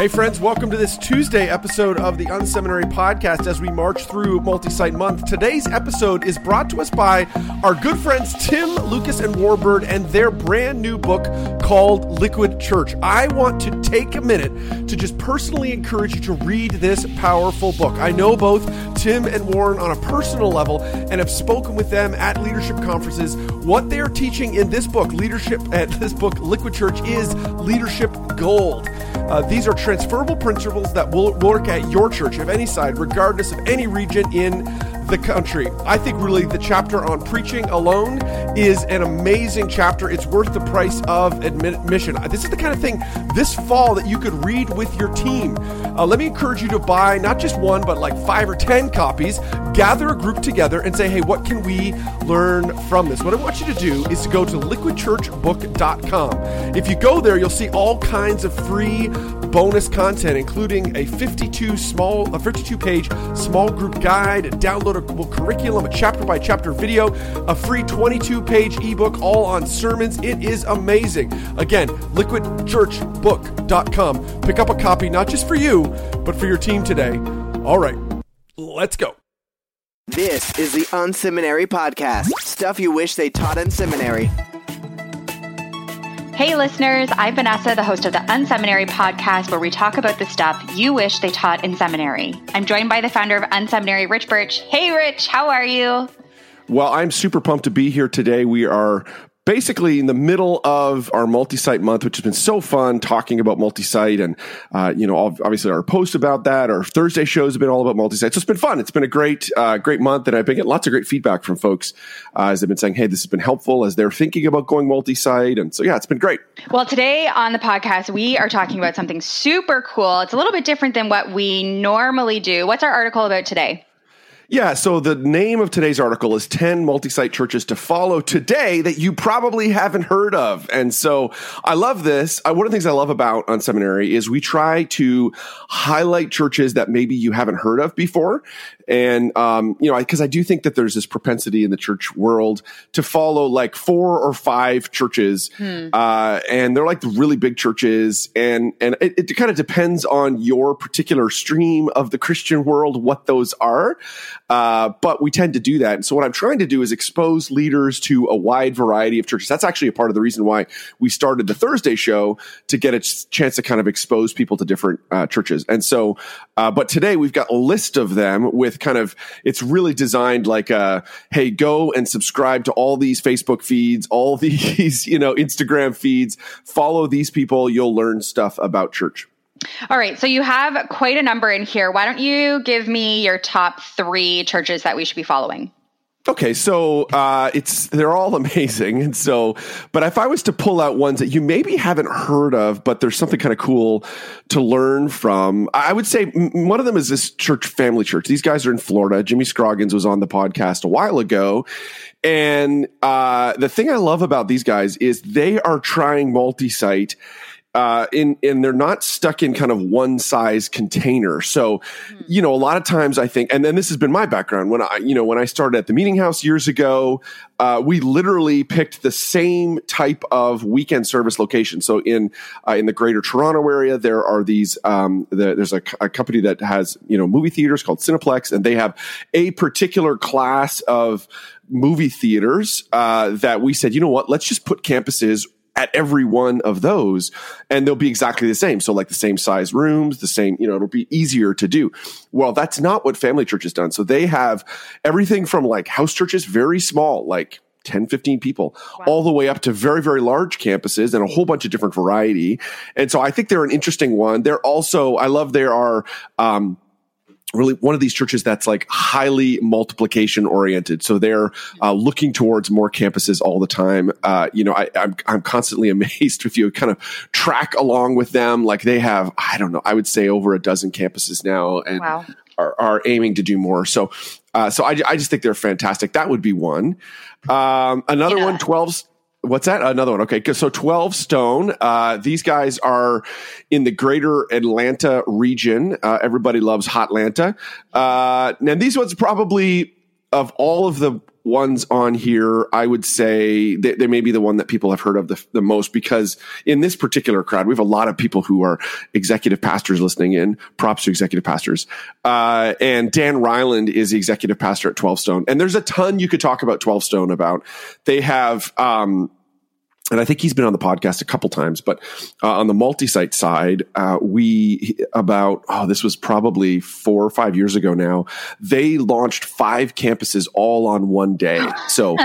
Hey, friends, welcome to this Tuesday episode of the Unseminary Podcast as we march through multi site month. Today's episode is brought to us by our good friends Tim, Lucas, and Warren Bird and their brand new book called Liquid Church. I want to take a minute to just personally encourage you to read this powerful book. I know both Tim and Warren on a personal level and have spoken with them at leadership conferences. What they are teaching in this book, leadership at this book, Liquid Church, is leadership gold. Uh, these are transferable principles that will work at your church of any side, regardless of any region in the country. I think really the chapter on preaching alone is an amazing chapter. It's worth the price of admission. This is the kind of thing this fall that you could read with your team. Uh, let me encourage you to buy not just one, but like five or 10 copies. Gather a group together and say, hey, what can we learn from this? What I want you to do is to go to liquidchurchbook.com. If you go there, you'll see all kinds of free bonus content, including a 52 small, a 52 page small group guide, Download curriculum, a chapter by chapter video, a free 22 page ebook, all on sermons. It is amazing. Again, liquidchurchbook.com. Pick up a copy, not just for you, but for your team today. All right, let's go. This is the Unseminary Podcast. Stuff you wish they taught in seminary. Hey, listeners, I'm Vanessa, the host of the Unseminary podcast, where we talk about the stuff you wish they taught in seminary. I'm joined by the founder of Unseminary, Rich Birch. Hey, Rich, how are you? Well, I'm super pumped to be here today. We are basically in the middle of our multi-site month, which has been so fun talking about multi-site and, uh, you know, obviously our post about that, our Thursday shows have been all about multi-site. So it's been fun. It's been a great, uh, great month and I've been getting lots of great feedback from folks, uh, as they've been saying, Hey, this has been helpful as they're thinking about going multi-site. And so, yeah, it's been great. Well, today on the podcast, we are talking about something super cool. It's a little bit different than what we normally do. What's our article about today? Yeah, so the name of today's article is 10 multi site churches to follow today that you probably haven't heard of. And so I love this. Uh, one of the things I love about Unseminary is we try to highlight churches that maybe you haven't heard of before. And, um, you know, I because I, I, do think that there's this propensity in the church world to follow like four or five churches. Hmm. Uh, and they're like the really big churches. And, and it, it kind of depends on your particular stream of the Christian world, what those are. Uh, but we tend to do that. And so what I'm trying to do is expose leaders to a wide variety of churches. That's actually a part of the reason why we started the Thursday show to get a chance to kind of expose people to different uh, churches. And so, uh, but today we've got a list of them with kind of, it's really designed like, a, hey, go and subscribe to all these Facebook feeds, all these, you know, Instagram feeds, follow these people. You'll learn stuff about church. All right. So you have quite a number in here. Why don't you give me your top three churches that we should be following? Okay, so uh, it's they're all amazing, and so, but if I was to pull out ones that you maybe haven't heard of, but there's something kind of cool to learn from, I would say one of them is this church, Family Church. These guys are in Florida. Jimmy Scroggins was on the podcast a while ago, and uh, the thing I love about these guys is they are trying multi-site uh, in and they're not stuck in kind of one size container. So, mm-hmm. you know, a lot of times I think, and then this has been my background when I, you know, when I started at the Meeting House years ago, uh, we literally picked the same type of weekend service location. So in uh, in the Greater Toronto area, there are these. Um, the, there's a, a, company that has you know movie theaters called Cineplex, and they have a particular class of movie theaters uh, that we said, you know what, let's just put campuses at every one of those and they'll be exactly the same. So like the same size rooms, the same, you know, it'll be easier to do. Well, that's not what family church has done. So they have everything from like house churches, very small, like 10, 15 people, wow. all the way up to very, very large campuses and a whole bunch of different variety. And so I think they're an interesting one. They're also, I love there are, um, really one of these churches that's like highly multiplication oriented. So they're uh, looking towards more campuses all the time. Uh, you know, I, am I'm, I'm constantly amazed if you kind of track along with them. Like they have, I don't know, I would say over a dozen campuses now and wow. are, are aiming to do more. So, uh, so I, I just think they're fantastic. That would be one. Um, another yeah. one, 12, What's that? Another one. Okay. So 12 Stone. Uh, these guys are in the greater Atlanta region. Uh, everybody loves Hot Atlanta. Uh, and these ones probably of all of the ones on here, I would say they, they, may be the one that people have heard of the, the, most because in this particular crowd, we have a lot of people who are executive pastors listening in. Props to executive pastors. Uh, and Dan Reiland is the executive pastor at 12 Stone. And there's a ton you could talk about 12 Stone about. They have, um, and I think he's been on the podcast a couple times, but uh, on the multi-site side, uh, we about oh, this was probably four or five years ago now. They launched five campuses all on one day, so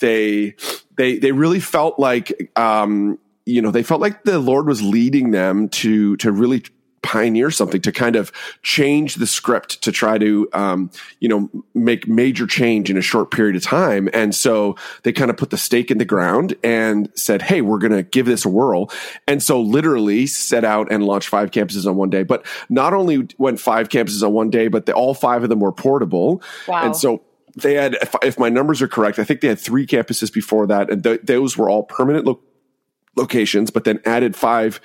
they they they really felt like um, you know they felt like the Lord was leading them to to really pioneer something to kind of change the script to try to um, you know make major change in a short period of time. And so they kind of put the stake in the ground and said hey we're going to give this a whirl. And so literally set out and launched five campuses on one day. But not only went five campuses on one day but the, all five of them were portable. Wow. and so they had if, if, my numbers are correct i think they had three campuses before that. And th- those were all permanent lo- locations but then added five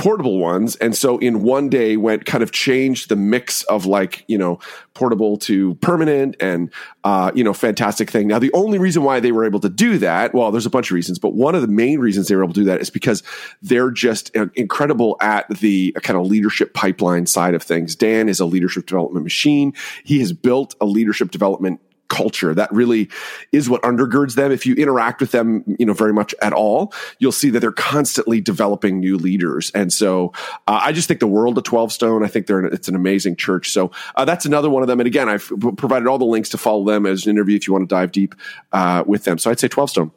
portable ones. And so in one day went kind of changed the mix of like, you know, portable to permanent and, uh, you know, fantastic thing. Now, the only reason why they were able to do that, well, there's a bunch of reasons, but one of the main reasons they were able to do that is because they're just incredible at the kind of leadership pipeline side of things. Dan is a leadership development machine. He has built a leadership development culture. That really is what undergirds them. If you interact with them, you know, very much at all, you'll see that they're constantly developing new leaders. And so uh, I just think the world of 12 Stone, I think they're, an, it's an amazing church. So uh, that's another one of them. And again, I've provided all the links to follow them as an interview if you want to dive deep uh, with them. So I'd say 12 Stone.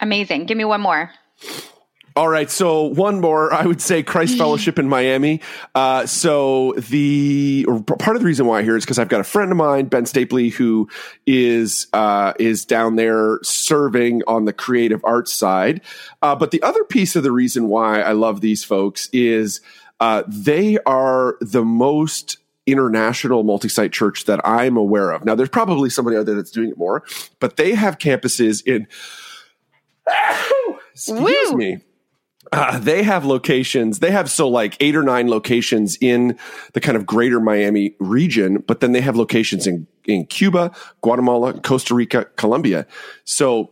Amazing. Give me one more. All right, so one more, I would say Christ Fellowship in Miami. Uh, so the part of the reason why here is because I've got a friend of mine, Ben Stapley, who is uh, is down there serving on the creative arts side. Uh, but the other piece of the reason why I love these folks is uh, they are the most international multi-site church that I'm aware of. Now, there's probably somebody out there that's doing it more, but they have campuses in. Excuse Woo! me uh, they have locations. They have so like eight or nine locations in the kind of greater Miami region, but then they have locations in, in Cuba, Guatemala, Costa Rica, Colombia. So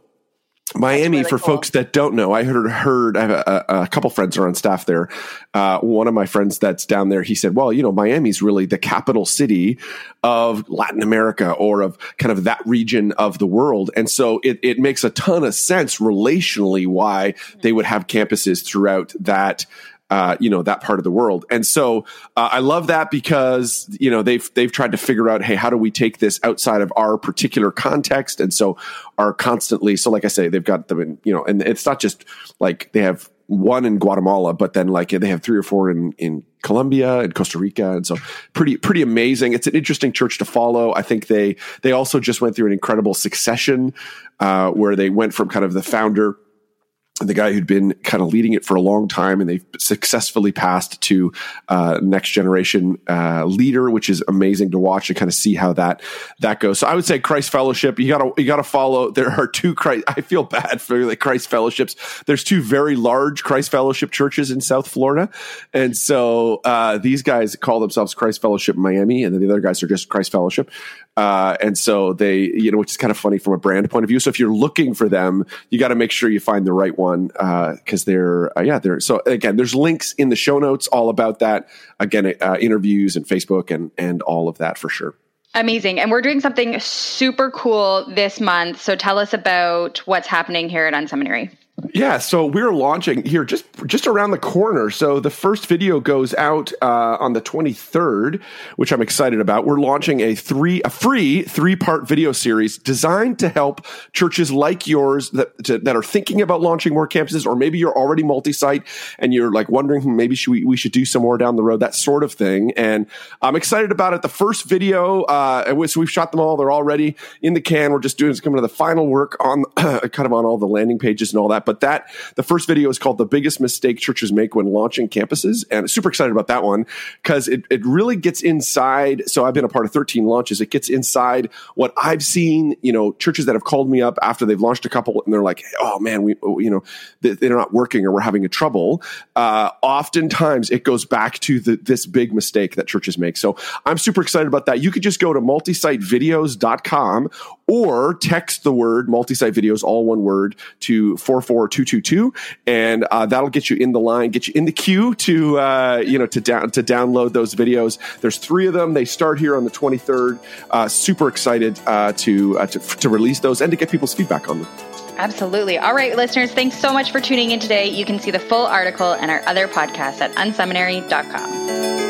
Miami, really for cool. folks that don't know, I heard heard I have a, a couple friends are on staff there. Uh, one of my friends that's down there, he said, "Well, you know, Miami's really the capital city of Latin America or of kind of that region of the world, and so it it makes a ton of sense relationally why they would have campuses throughout that uh, you know that part of the world. And so uh, I love that because you know they've they've tried to figure out, hey, how do we take this outside of our particular context? And so are constantly. So like I say, they've got them in you know, and it's not just like they have one in Guatemala, but then like they have three or four in in Colombia and Costa Rica, and so pretty pretty amazing. It's an interesting church to follow. I think they they also just went through an incredible succession uh, where they went from kind of the founder the guy who'd been kind of leading it for a long time, and they've successfully passed to uh, next generation uh, leader, which is amazing to watch and kind of see how that that goes. So I would say Christ Fellowship. You gotta you gotta follow. There are two Christ. I feel bad for like Christ Fellowships. There's two very large Christ Fellowship churches in South Florida, and so uh, these guys call themselves Christ Fellowship Miami, and then the other guys are just Christ Fellowship. Uh, and so they, you know, which is kind of funny from a brand point of view. So if you're looking for them, you got to make sure you find the right one because uh, they're, uh, yeah, they're. So again, there's links in the show notes all about that. Again, uh, interviews and Facebook and and all of that for sure. Amazing. And we're doing something super cool this month. So tell us about what's happening here at Unseminary. Yeah, so we're launching here just just around the corner. So the first video goes out uh, on the 23rd, which I'm excited about. We're launching a three a free three part video series designed to help churches like yours that to, that are thinking about launching more campuses, or maybe you're already multi site and you're like wondering hmm, maybe should we, we should do some more down the road, that sort of thing. And I'm excited about it. The first video, uh, so we've shot them all; they're already in the can. We're just doing coming to the final work on kind of on all the landing pages and all that But that the first video is called "The Biggest Mistake Churches Make When Launching Campuses," and super excited about that one because it it really gets inside. So I've been a part of 13 launches. It gets inside what I've seen. You know, churches that have called me up after they've launched a couple, and they're like, "Oh man, we you know they're not working or we're having a trouble." Uh, oftentimes, it goes back to the, this big mistake that churches make. So I'm super excited about that. You could just go to multisitevideos.com or text the word multi-site videos, all one word, to 44222. And uh, that'll get you in the line, get you in the queue to, uh, you know, to, down, to download those videos. There's three of them. They start here on the 23rd. Uh, super excited uh, to, uh, to, to release those and to get people's feedback on them. Absolutely. All right, listeners, thanks so much for tuning in today. You can see the full article and our other podcasts at unseminary.com.